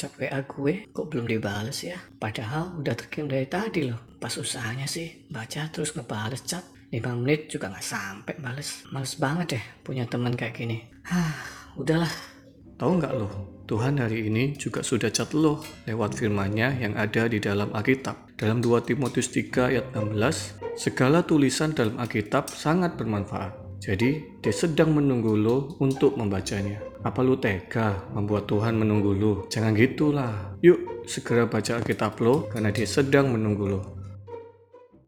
chat WA gue kok belum dibales ya? Padahal udah terkirim dari tadi loh. Pas usahanya sih, baca terus ngebales chat. 5 menit juga nggak sampai bales. Males banget deh punya teman kayak gini. Hah, udahlah. Tahu nggak lo, Tuhan hari ini juga sudah cat lo lewat firman-Nya yang ada di dalam Alkitab. Dalam 2 Timotius 3 ayat 16, segala tulisan dalam Alkitab sangat bermanfaat. Jadi, dia sedang menunggu lo untuk membacanya. Apa lu tega membuat Tuhan menunggu lo? Jangan gitulah. Yuk, segera baca Alkitab lo karena dia sedang menunggu lo.